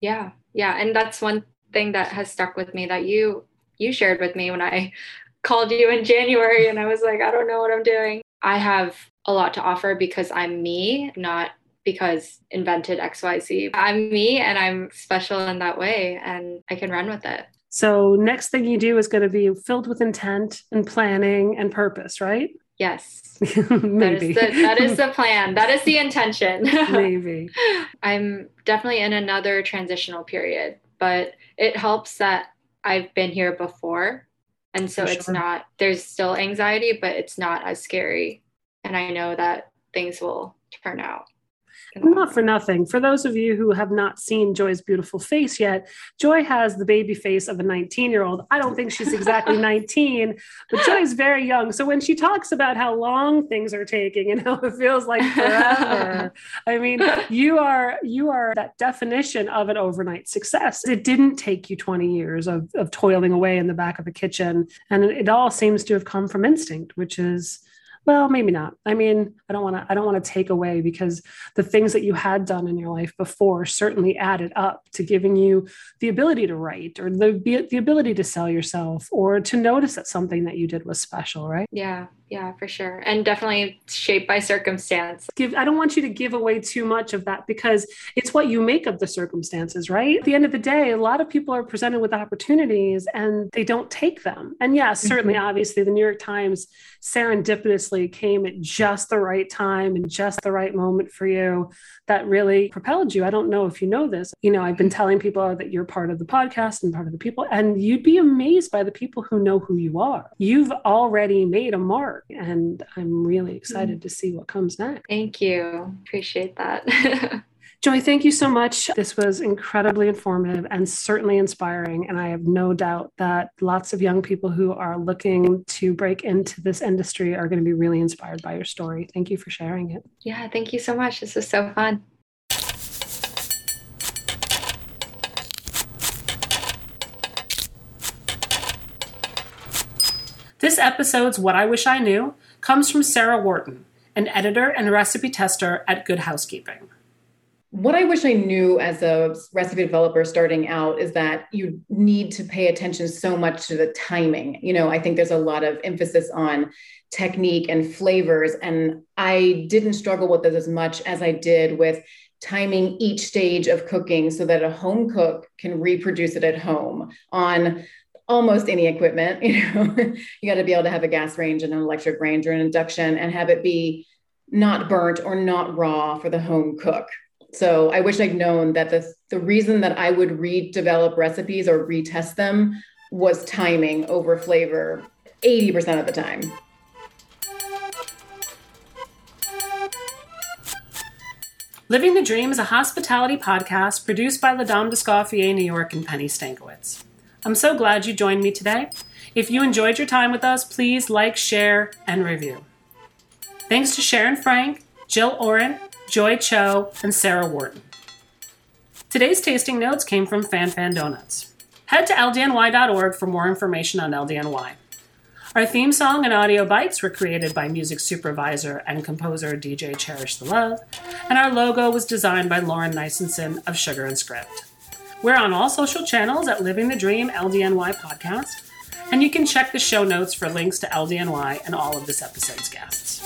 Yeah. Yeah. And that's one thing that has stuck with me that you you shared with me when i called you in january and i was like i don't know what i'm doing. I have a lot to offer because i'm me not because invented xyz i'm me and i'm special in that way and i can run with it. So, next thing you do is going to be filled with intent and planning and purpose, right? Yes. Maybe. That is, the, that is the plan. That is the intention. Maybe. I'm definitely in another transitional period, but it helps that I've been here before. And so For it's sure. not, there's still anxiety, but it's not as scary. And I know that things will turn out. Not for nothing. For those of you who have not seen Joy's beautiful face yet, Joy has the baby face of a 19 year old. I don't think she's exactly 19, but Joy is very young. So when she talks about how long things are taking and how it feels like forever, I mean, you are you are that definition of an overnight success. It didn't take you 20 years of, of toiling away in the back of a kitchen. And it all seems to have come from instinct, which is well, maybe not. I mean, I don't want to I don't want to take away because the things that you had done in your life before certainly added up to giving you the ability to write or the the ability to sell yourself or to notice that something that you did was special, right? Yeah, yeah, for sure. And definitely shaped by circumstance. Give I don't want you to give away too much of that because it's what you make of the circumstances, right? At the end of the day, a lot of people are presented with opportunities and they don't take them. And yes, mm-hmm. certainly obviously the New York Times serendipitously came at just the right time and just the right moment for you that really propelled you. I don't know if you know this. You know, I've been telling people that you're part of the podcast and part of the people, and you'd be amazed by the people who know who you are. You've already made a mark, and I'm really excited to see what comes next. Thank you. Appreciate that. Joy, thank you so much. This was incredibly informative and certainly inspiring. And I have no doubt that lots of young people who are looking to break into this industry are going to be really inspired by your story. Thank you for sharing it. yeah, thank you so much. This was so fun. This episode's What I Wish I Knew comes from Sarah Wharton, an editor and recipe tester at Good Housekeeping. What I wish I knew as a recipe developer starting out is that you need to pay attention so much to the timing. You know, I think there's a lot of emphasis on technique and flavors, and I didn't struggle with this as much as I did with timing each stage of cooking so that a home cook can reproduce it at home on almost any equipment. You know, you got to be able to have a gas range and an electric range or an induction and have it be not burnt or not raw for the home cook. So I wish I'd known that the, the reason that I would redevelop recipes or retest them was timing over flavor 80% of the time. Living the Dream is a hospitality podcast produced by Les Dames d'Escoffier New York and Penny Stankiewicz. I'm so glad you joined me today. If you enjoyed your time with us, please like, share, and review. Thanks to Sharon Frank, Jill Oren, Joy Cho, and Sarah Wharton. Today's tasting notes came from Fan-Fan Doughnuts. Head to ldny.org for more information on LDNY. Our theme song and audio bites were created by music supervisor and composer DJ Cherish the Love, and our logo was designed by Lauren Nisenson of Sugar and Script. We're on all social channels at Living the Dream LDNY Podcast, and you can check the show notes for links to LDNY and all of this episode's guests.